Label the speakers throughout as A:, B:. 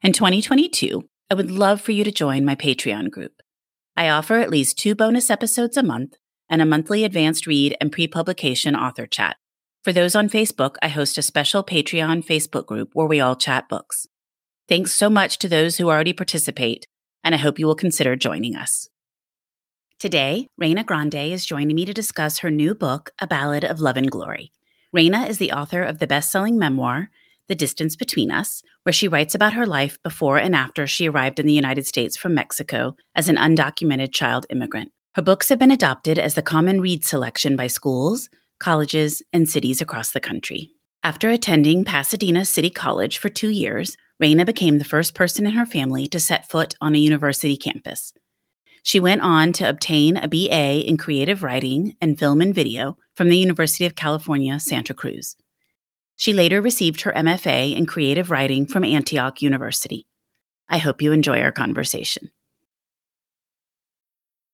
A: In 2022, I would love for you to join my Patreon group. I offer at least two bonus episodes a month and a monthly advanced read and pre publication author chat. For those on Facebook, I host a special Patreon Facebook group where we all chat books. Thanks so much to those who already participate, and I hope you will consider joining us. Today, Reyna Grande is joining me to discuss her new book, A Ballad of Love and Glory. Reyna is the author of the best selling memoir, the Distance Between Us, where she writes about her life before and after she arrived in the United States from Mexico as an undocumented child immigrant. Her books have been adopted as the common read selection by schools, colleges, and cities across the country. After attending Pasadena City College for two years, Reyna became the first person in her family to set foot on a university campus. She went on to obtain a BA in creative writing and film and video from the University of California, Santa Cruz. She later received her MFA in creative writing from Antioch University. I hope you enjoy our conversation.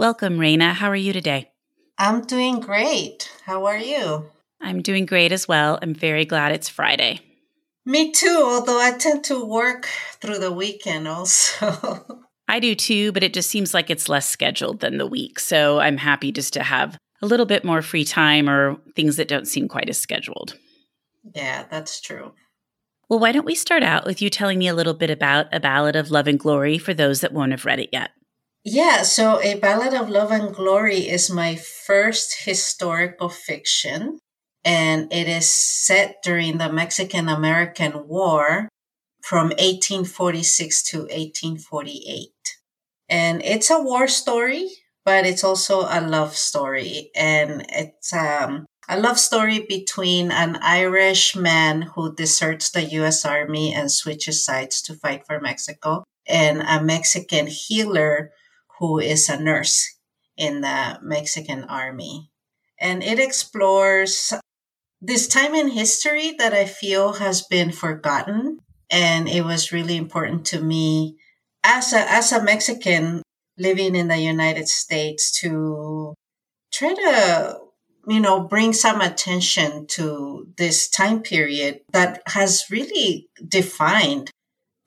A: Welcome, Reyna. How are you today?
B: I'm doing great. How are you?
A: I'm doing great as well. I'm very glad it's Friday.
B: Me too, although I tend to work through the weekend also.
A: I do too, but it just seems like it's less scheduled than the week. So I'm happy just to have a little bit more free time or things that don't seem quite as scheduled.
B: Yeah, that's true.
A: Well, why don't we start out with you telling me a little bit about A Ballad of Love and Glory for those that won't have read it yet?
B: Yeah, so A Ballad of Love and Glory is my first historical fiction, and it is set during the Mexican American War from 1846 to 1848. And it's a war story, but it's also a love story. And it's um, a love story between an Irish man who deserts the US Army and switches sides to fight for Mexico, and a Mexican healer who is a nurse in the Mexican army. And it explores this time in history that I feel has been forgotten. And it was really important to me as a, as a Mexican living in the United States to try to, you know, bring some attention to this time period that has really defined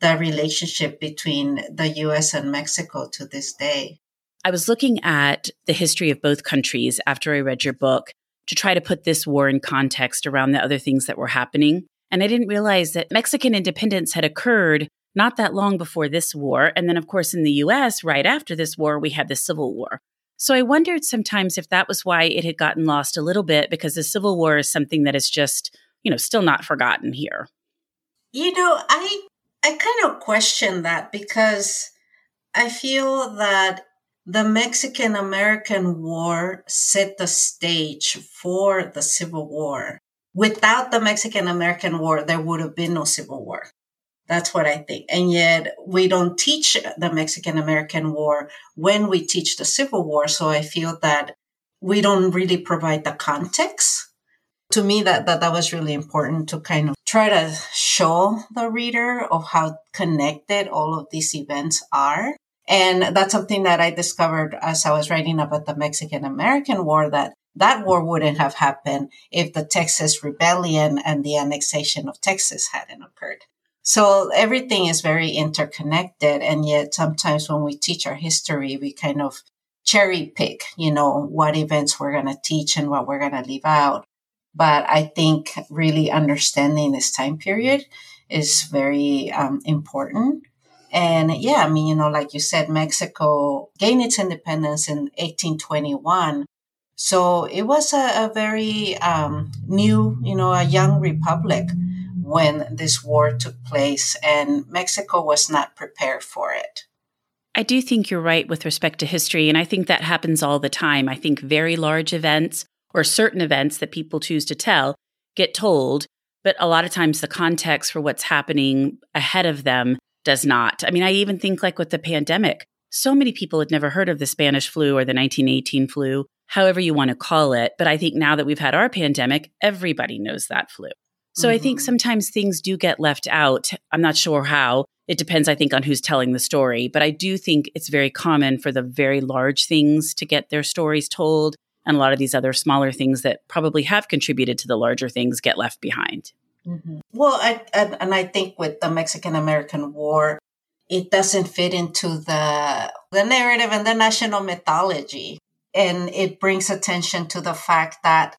B: the relationship between the US and Mexico to this day.
A: I was looking at the history of both countries after I read your book to try to put this war in context around the other things that were happening. And I didn't realize that Mexican independence had occurred not that long before this war. And then, of course, in the US, right after this war, we had the Civil War. So I wondered sometimes if that was why it had gotten lost a little bit, because the Civil War is something that is just, you know, still not forgotten here.
B: You know, I I kind of question that because I feel that the Mexican American War set the stage for the Civil War. Without the Mexican American War, there would have been no Civil War. That's what I think. And yet we don't teach the Mexican American War when we teach the Civil War. So I feel that we don't really provide the context. To me, that, that, that was really important to kind of try to show the reader of how connected all of these events are. And that's something that I discovered as I was writing about the Mexican American War that that war wouldn't have happened if the Texas rebellion and the annexation of Texas hadn't occurred. So everything is very interconnected. And yet sometimes when we teach our history, we kind of cherry pick, you know, what events we're going to teach and what we're going to leave out. But I think really understanding this time period is very um, important. And yeah, I mean, you know, like you said, Mexico gained its independence in 1821. So it was a, a very um, new, you know, a young republic when this war took place, and Mexico was not prepared for it.
A: I do think you're right with respect to history, and I think that happens all the time. I think very large events or certain events that people choose to tell get told, but a lot of times the context for what's happening ahead of them does not. I mean, I even think like with the pandemic, so many people had never heard of the Spanish flu or the 1918 flu, however you want to call it. But I think now that we've had our pandemic, everybody knows that flu. So mm-hmm. I think mm-hmm. sometimes things do get left out. I'm not sure how. It depends, I think, on who's telling the story. But I do think it's very common for the very large things to get their stories told. And a lot of these other smaller things that probably have contributed to the larger things get left behind.
B: Mm-hmm. Well, I, I, and I think with the Mexican American War, it doesn't fit into the the narrative and the national mythology, and it brings attention to the fact that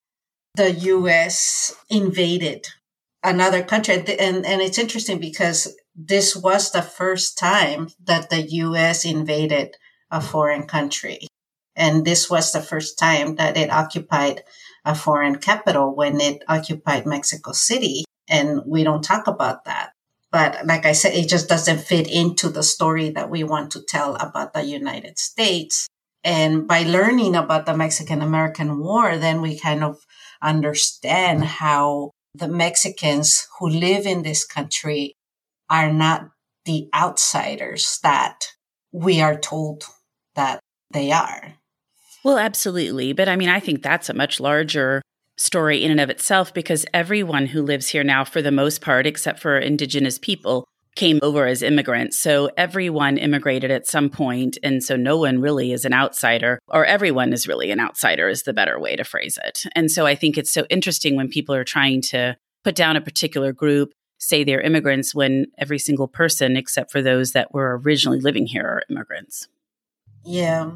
B: the U.S. invaded another country, and and it's interesting because this was the first time that the U.S. invaded a foreign country. And this was the first time that it occupied a foreign capital when it occupied Mexico City. And we don't talk about that. But like I said, it just doesn't fit into the story that we want to tell about the United States. And by learning about the Mexican American War, then we kind of understand how the Mexicans who live in this country are not the outsiders that we are told that they are.
A: Well, absolutely. But I mean, I think that's a much larger story in and of itself because everyone who lives here now, for the most part, except for indigenous people, came over as immigrants. So everyone immigrated at some point, And so no one really is an outsider, or everyone is really an outsider, is the better way to phrase it. And so I think it's so interesting when people are trying to put down a particular group say they're immigrants when every single person, except for those that were originally living here, are immigrants.
B: Yeah.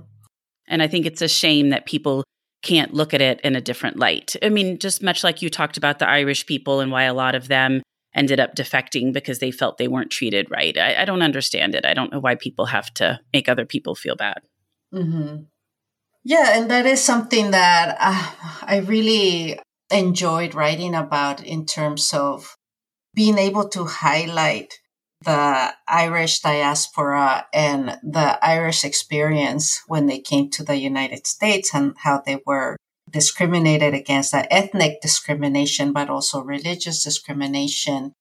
A: And I think it's a shame that people can't look at it in a different light. I mean, just much like you talked about the Irish people and why a lot of them ended up defecting because they felt they weren't treated right. I, I don't understand it. I don't know why people have to make other people feel bad.
B: Mm-hmm. Yeah, and that is something that uh, I really enjoyed writing about in terms of being able to highlight the Irish diaspora and the Irish experience when they came to the United States and how they were discriminated against that ethnic discrimination, but also religious discrimination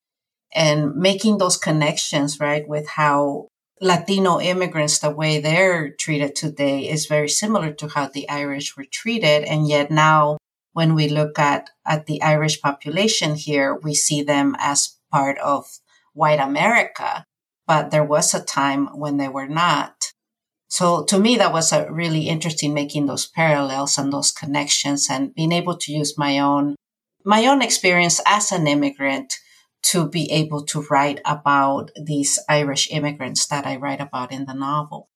B: and making those connections, right, with how Latino immigrants, the way they're treated today is very similar to how the Irish were treated. And yet now when we look at, at the Irish population here, we see them as part of white America, but there was a time when they were not. So to me, that was a really interesting making those parallels and those connections and being able to use my own, my own experience as an immigrant to be able to write about these Irish immigrants that I write about in the novel.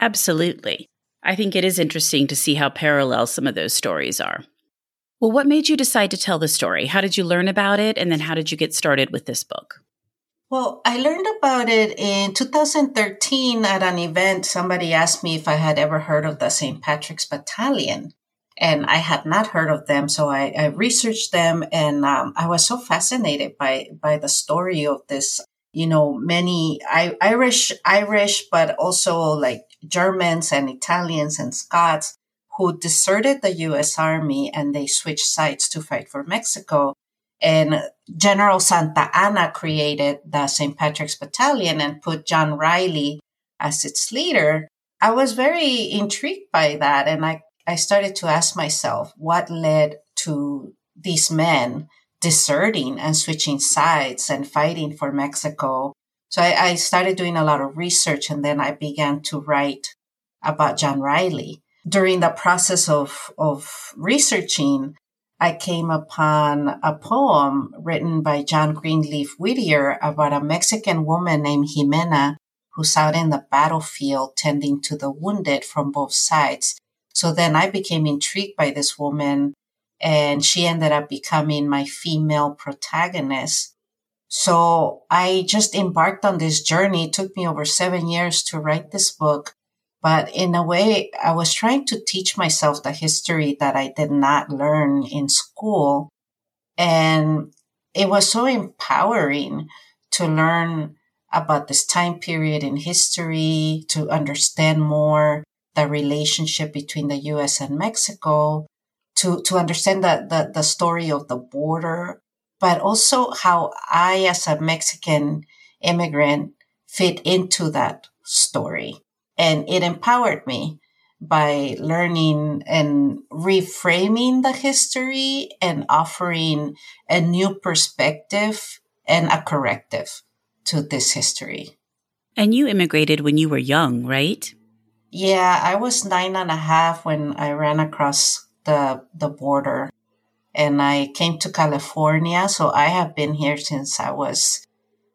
A: Absolutely. I think it is interesting to see how parallel some of those stories are. Well, what made you decide to tell the story? How did you learn about it? And then how did you get started with this book?
B: Well, I learned about it in 2013 at an event. Somebody asked me if I had ever heard of the St. Patrick's Battalion. And I had not heard of them. So I, I researched them and um, I was so fascinated by, by the story of this, you know, many I, Irish, Irish, but also like Germans and Italians and Scots who deserted the U.S. Army and they switched sides to fight for Mexico. And General Santa Anna created the St. Patrick's Battalion and put John Riley as its leader. I was very intrigued by that. And I, I started to ask myself what led to these men deserting and switching sides and fighting for Mexico. So I, I started doing a lot of research and then I began to write about John Riley. During the process of, of researching, I came upon a poem written by John Greenleaf Whittier about a Mexican woman named Jimena who's out in the battlefield tending to the wounded from both sides. So then I became intrigued by this woman and she ended up becoming my female protagonist. So I just embarked on this journey. It took me over seven years to write this book. But in a way, I was trying to teach myself the history that I did not learn in school. And it was so empowering to learn about this time period in history, to understand more the relationship between the US and Mexico, to, to understand the, the, the story of the border, but also how I, as a Mexican immigrant, fit into that story. And it empowered me by learning and reframing the history and offering a new perspective and a corrective to this history.
A: And you immigrated when you were young, right?
B: Yeah, I was nine and a half when I ran across the the border and I came to California. So I have been here since I was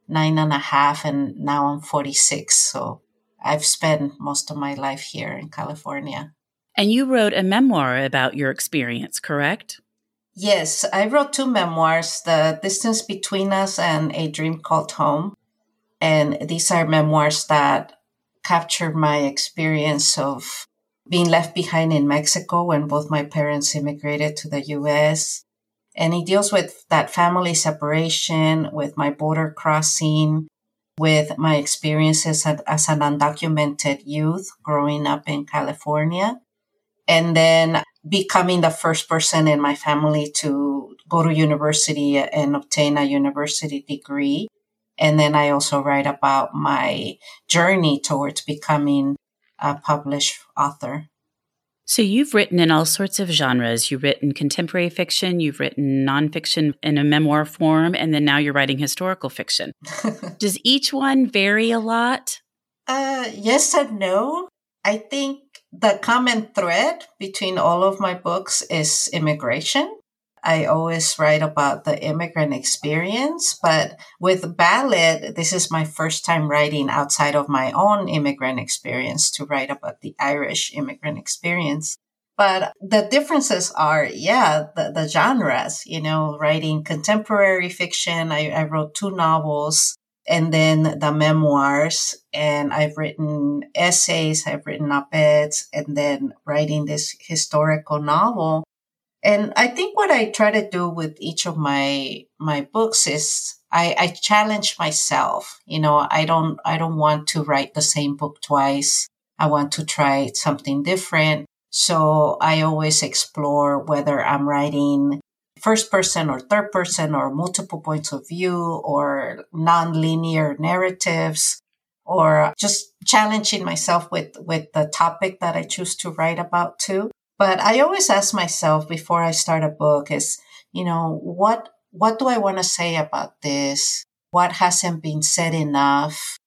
B: nine and a half and now I'm 46. So I've spent most of my life here in California.
A: And you wrote a memoir about your experience, correct?
B: Yes, I wrote two memoirs The Distance Between Us and A Dream Called Home. And these are memoirs that capture my experience of being left behind in Mexico when both my parents immigrated to the US. And it deals with that family separation, with my border crossing, with my experiences as an undocumented youth growing up in California. And then becoming the first person in my family to go to university and obtain a university degree. And then I also write about my journey towards becoming a published author.
A: So you've written in all sorts of genres. You've written contemporary fiction, you've written nonfiction in a memoir form, and then now you're writing historical fiction. Does each one vary a lot?
B: Uh, yes and no. I think the common thread between all of my books is immigration. I always write about the immigrant experience, but with Ballad, this is my first time writing outside of my own immigrant experience to write about the Irish immigrant experience. But the differences are, yeah, the, the genres, you know, writing contemporary fiction. I, I wrote two novels and then the memoirs and I've written essays, I've written op-eds and then writing this historical novel and I think what I try to do with each of my my books is I, I challenge myself. You know, I don't I don't want to write the same book twice. I want to try something different. So I always explore whether I'm writing first person or third person or multiple points of view or non-linear narratives or just challenging myself with with the topic that I choose to write about too. But I always ask myself before I start a book is, you know, what, what do I want to say about this? What hasn't been said enough?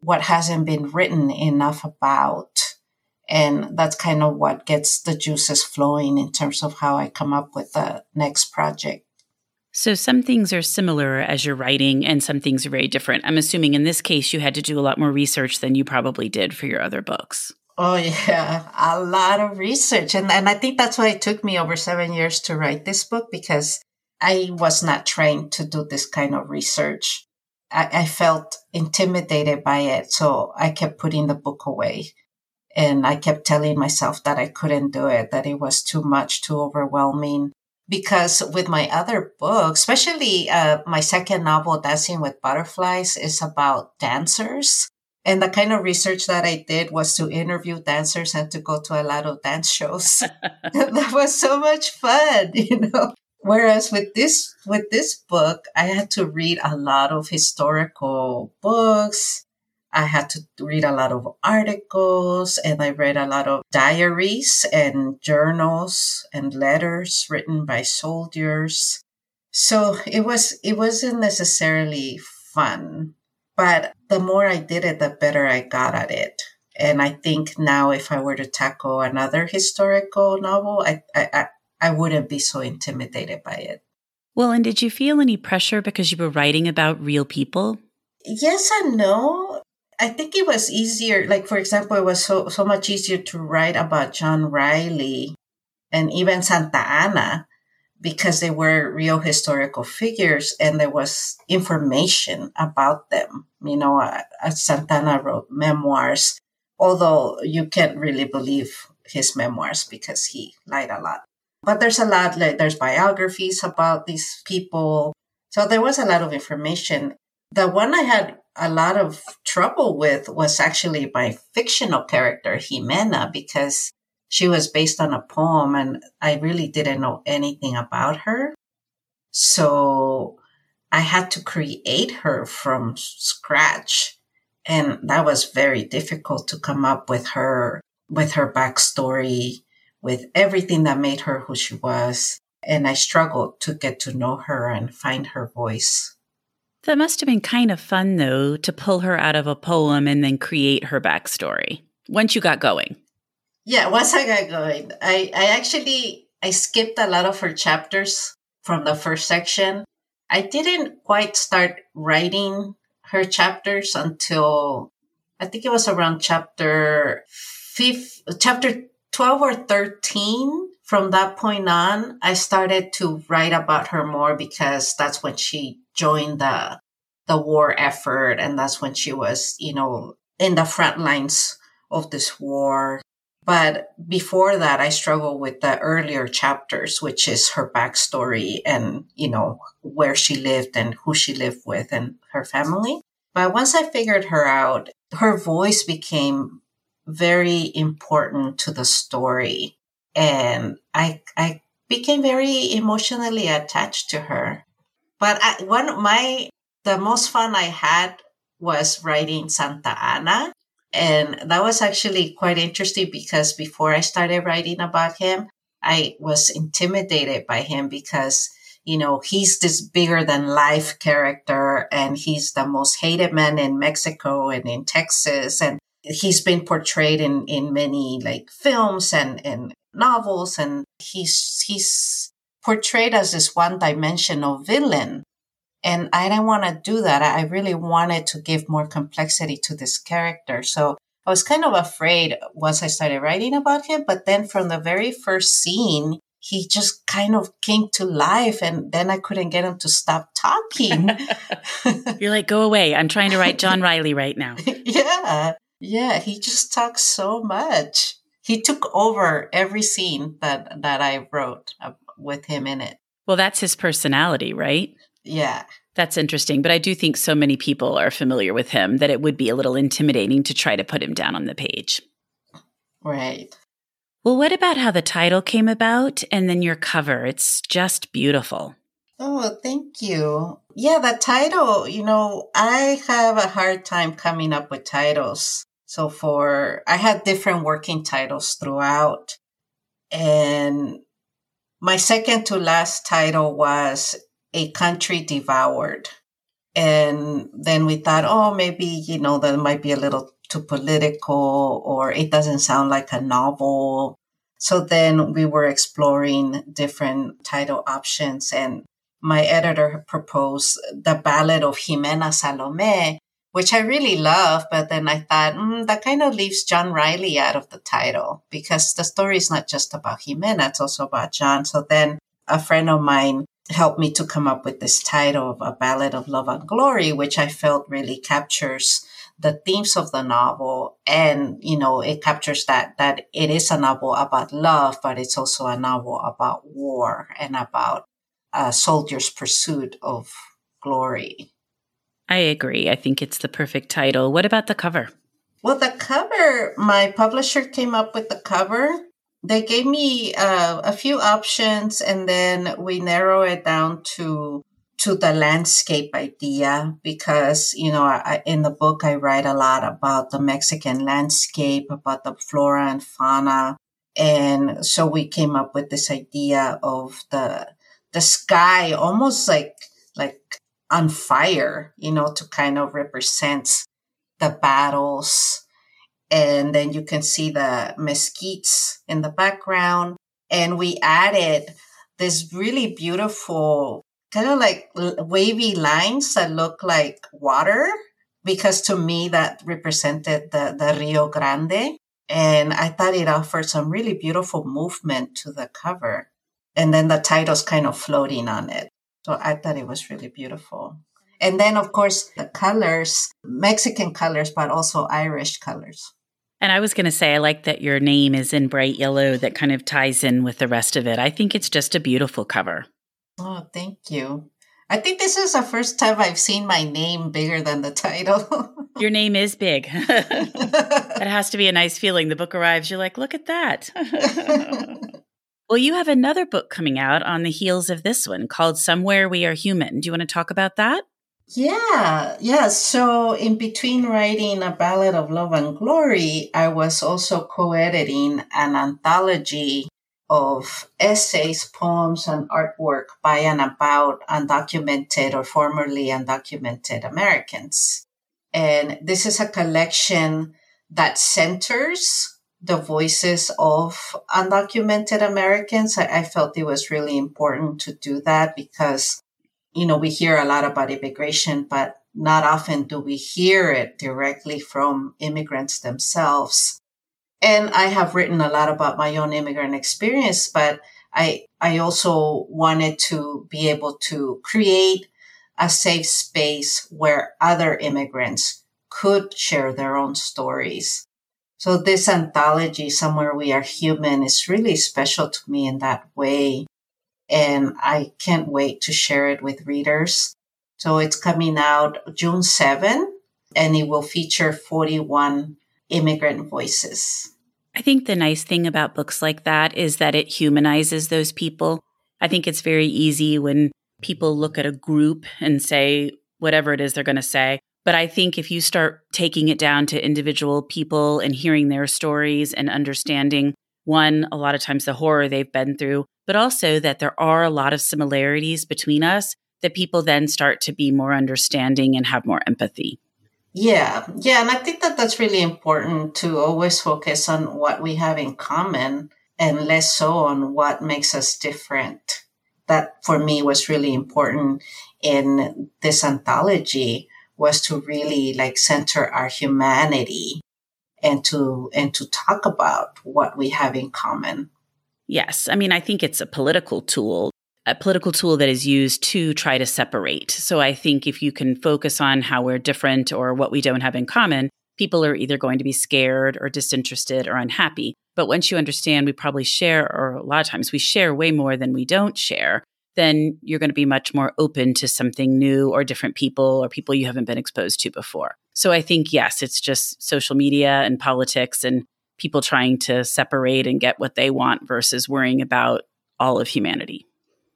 B: What hasn't been written enough about? And that's kind of what gets the juices flowing in terms of how I come up with the next project.
A: So, some things are similar as you're writing, and some things are very different. I'm assuming in this case, you had to do a lot more research than you probably did for your other books.
B: Oh yeah, a lot of research. And, and I think that's why it took me over seven years to write this book because I was not trained to do this kind of research. I, I felt intimidated by it. So I kept putting the book away and I kept telling myself that I couldn't do it, that it was too much, too overwhelming. Because with my other book, especially uh, my second novel, Dancing with Butterflies, is about dancers and the kind of research that I did was to interview dancers and to go to a lot of dance shows. that was so much fun, you know. Whereas with this with this book, I had to read a lot of historical books. I had to read a lot of articles and I read a lot of diaries and journals and letters written by soldiers. So it was, it wasn't necessarily fun, but the more I did it, the better I got at it. And I think now if I were to tackle another historical novel, I, I, I wouldn't be so intimidated by it.
A: Well, and did you feel any pressure because you were writing about real people?
B: Yes and no. I think it was easier. Like, for example, it was so, so much easier to write about John Riley and even Santa Anna because they were real historical figures and there was information about them. You know, uh, uh Santa Anna wrote memoirs, although you can't really believe his memoirs because he lied a lot. But there's a lot, like, there's biographies about these people. So there was a lot of information. The one I had a lot of trouble with was actually my fictional character, Jimena, because she was based on a poem and I really didn't know anything about her. So I had to create her from scratch. And that was very difficult to come up with her, with her backstory, with everything that made her who she was. And I struggled to get to know her and find her voice.
A: That must have been kind of fun, though, to pull her out of a poem and then create her backstory once you got going.
B: Yeah, once I got going, I, I actually I skipped a lot of her chapters from the first section. I didn't quite start writing her chapters until I think it was around chapter fifth, chapter 12 or 13 from that point on, I started to write about her more because that's when she joined the the war effort and that's when she was, you know, in the front lines of this war. But before that, I struggled with the earlier chapters, which is her backstory and, you know, where she lived and who she lived with and her family. But once I figured her out, her voice became very important to the story. And I, I became very emotionally attached to her. But I, one of my, the most fun I had was writing Santa Anna. And that was actually quite interesting because before I started writing about him, I was intimidated by him because, you know, he's this bigger than life character and he's the most hated man in Mexico and in Texas. And he's been portrayed in, in many like films and, and novels and he's, he's portrayed as this one dimensional villain. And I didn't want to do that. I really wanted to give more complexity to this character. So I was kind of afraid once I started writing about him. But then from the very first scene, he just kind of came to life and then I couldn't get him to stop talking.
A: You're like, go away. I'm trying to write John Riley right now.
B: yeah. Yeah, he just talks so much. He took over every scene that that I wrote uh, with him in it.
A: Well, that's his personality, right?
B: Yeah.
A: That's interesting, but I do think so many people are familiar with him that it would be a little intimidating to try to put him down on the page.
B: Right.
A: Well, what about how the title came about and then your cover? It's just beautiful.
B: Oh, thank you. Yeah, the title, you know, I have a hard time coming up with titles. So for, I had different working titles throughout. And my second to last title was A Country Devoured. And then we thought, oh, maybe, you know, that might be a little too political or it doesn't sound like a novel. So then we were exploring different title options and my editor proposed the Ballad of Jimena Salome, which I really love. But then I thought, mm, that kind of leaves John Riley out of the title because the story is not just about Jimena, it's also about John. So then a friend of mine helped me to come up with this title of A Ballad of Love and Glory, which I felt really captures the themes of the novel and you know it captures that that it is a novel about love but it's also a novel about war and about a soldier's pursuit of glory.
A: I agree. I think it's the perfect title. What about the cover?
B: Well, the cover, my publisher came up with the cover. They gave me uh, a few options and then we narrow it down to to the landscape idea because, you know, I, in the book, I write a lot about the Mexican landscape, about the flora and fauna. And so we came up with this idea of the, the sky almost like, like on fire, you know, to kind of represent the battles. And then you can see the mesquites in the background. And we added this really beautiful kind of like wavy lines that look like water because to me that represented the, the Rio Grande. And I thought it offered some really beautiful movement to the cover. And then the title's kind of floating on it. So I thought it was really beautiful. And then, of course, the colors, Mexican colors, but also Irish colors.
A: And I was going to say, I like that your name is in bright yellow that kind of ties in with the rest of it. I think it's just a beautiful cover.
B: Oh, thank you. I think this is the first time I've seen my name bigger than the title.
A: Your name is big. that has to be a nice feeling. The book arrives, you're like, look at that. well, you have another book coming out on the heels of this one called Somewhere We Are Human. Do you want to talk about that?
B: Yeah, yeah. So, in between writing A Ballad of Love and Glory, I was also co editing an anthology of essays, poems, and artwork by and about undocumented or formerly undocumented Americans. And this is a collection that centers the voices of undocumented Americans. I, I felt it was really important to do that because you know, we hear a lot about immigration, but not often do we hear it directly from immigrants themselves. And I have written a lot about my own immigrant experience, but I, I also wanted to be able to create a safe space where other immigrants could share their own stories. So this anthology, Somewhere We Are Human, is really special to me in that way and I can't wait to share it with readers. So it's coming out June 7 and it will feature 41 immigrant voices.
A: I think the nice thing about books like that is that it humanizes those people. I think it's very easy when people look at a group and say whatever it is they're going to say. But I think if you start taking it down to individual people and hearing their stories and understanding one, a lot of times the horror they've been through, but also that there are a lot of similarities between us that people then start to be more understanding and have more empathy.
B: Yeah, yeah. And I think that that's really important to always focus on what we have in common and less so on what makes us different. That for me was really important in this anthology was to really like center our humanity and to and to talk about what we have in common.
A: Yes. I mean, I think it's a political tool, a political tool that is used to try to separate. So I think if you can focus on how we're different or what we don't have in common, people are either going to be scared or disinterested or unhappy. But once you understand we probably share, or a lot of times we share way more than we don't share, then you're going to be much more open to something new or different people or people you haven't been exposed to before. So I think, yes, it's just social media and politics and people trying to separate and get what they want versus worrying about all of humanity.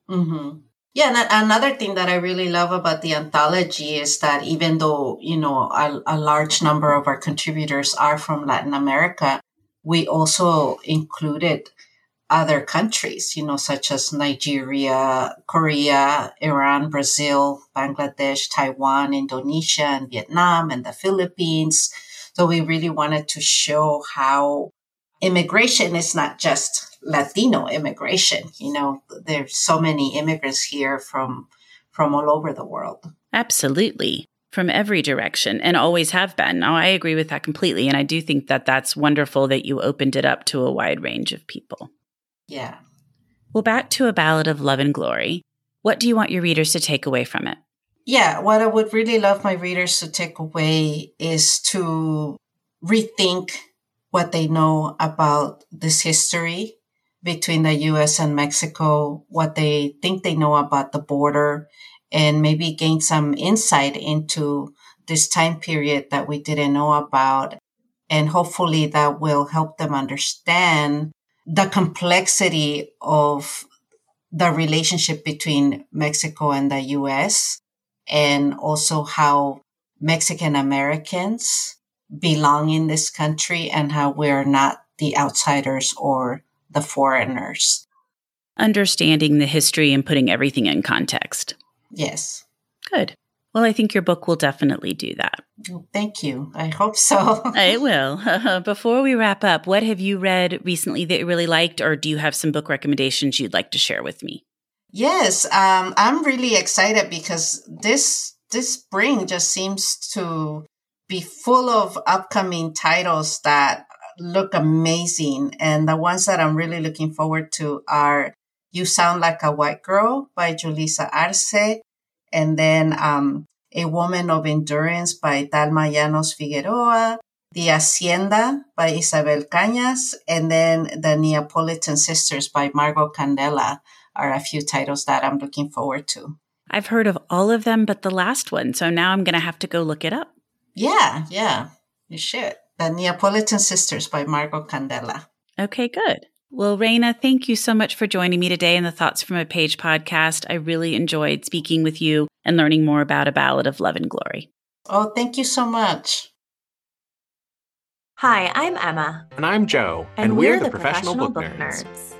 B: Mm-hmm. Yeah, and another thing that I really love about the anthology is that even though, you know, a, a large number of our contributors are from Latin America, we also included other countries, you know, such as Nigeria, Korea, Iran, Brazil, Bangladesh, Taiwan, Indonesia, and Vietnam, and the Philippines. So we really wanted to show how immigration is not just Latino immigration. You know, there's so many immigrants here from from all over the world.
A: Absolutely. From every direction and always have been. Now, I agree with that completely. And I do think that that's wonderful that you opened it up to a wide range of people.
B: Yeah.
A: Well, back to a ballad of love and glory. What do you want your readers to take away from it?
B: Yeah, what I would really love my readers to take away is to rethink what they know about this history between the US and Mexico, what they think they know about the border, and maybe gain some insight into this time period that we didn't know about. And hopefully that will help them understand the complexity of the relationship between Mexico and the US and also how Mexican Americans belong in this country and how we're not the outsiders or the foreigners.
A: Understanding the history and putting everything in context.
B: Yes.
A: Good. Well, I think your book will definitely do that.
B: thank you. I hope so.
A: it will. Before we wrap up, what have you read recently that you really liked, or do you have some book recommendations you'd like to share with me?
B: Yes, um, I'm really excited because this this spring just seems to be full of upcoming titles that look amazing, and the ones that I'm really looking forward to are "You Sound Like a White Girl" by Julissa Arce, and then um, A Woman of Endurance by Dahlma Llanos Figueroa, The Hacienda by Isabel Cañas, and then The Neapolitan Sisters by Margot Candela are a few titles that I'm looking forward to.
A: I've heard of all of them but the last one, so now I'm going to have to go look it up.
B: Yeah, yeah, you should. The Neapolitan Sisters by Margot Candela.
A: Okay, good. Well, Reyna, thank you so much for joining me today in the Thoughts from a Page podcast. I really enjoyed speaking with you and learning more about A Ballad of Love and Glory.
B: Oh, thank you so much.
C: Hi, I'm Emma.
D: And I'm Joe.
C: And, and we're, we're, the, the Professional, Professional, Book, Book nerds. nerds.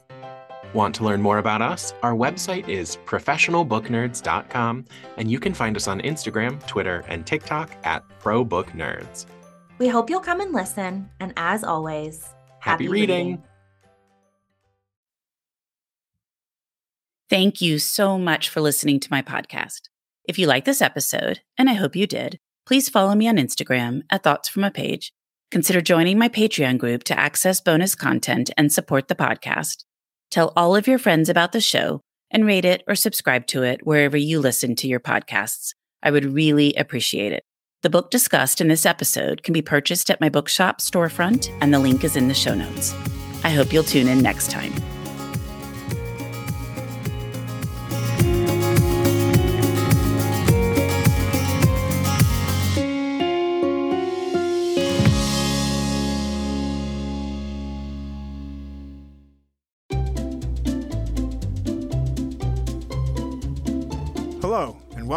D: Want to learn more about us? Our website is professionalbooknerds.com, and you can find us on Instagram, Twitter, and TikTok at ProBookNerds.
C: We hope you'll come and listen, and as always,
D: happy, happy reading. reading.
A: Thank you so much for listening to my podcast. If you like this episode, and I hope you did, please follow me on Instagram at Thoughts from a Page. Consider joining my Patreon group to access bonus content and support the podcast. Tell all of your friends about the show and rate it or subscribe to it wherever you listen to your podcasts. I would really appreciate it. The book discussed in this episode can be purchased at my bookshop storefront, and the link is in the show notes. I hope you'll tune in next time.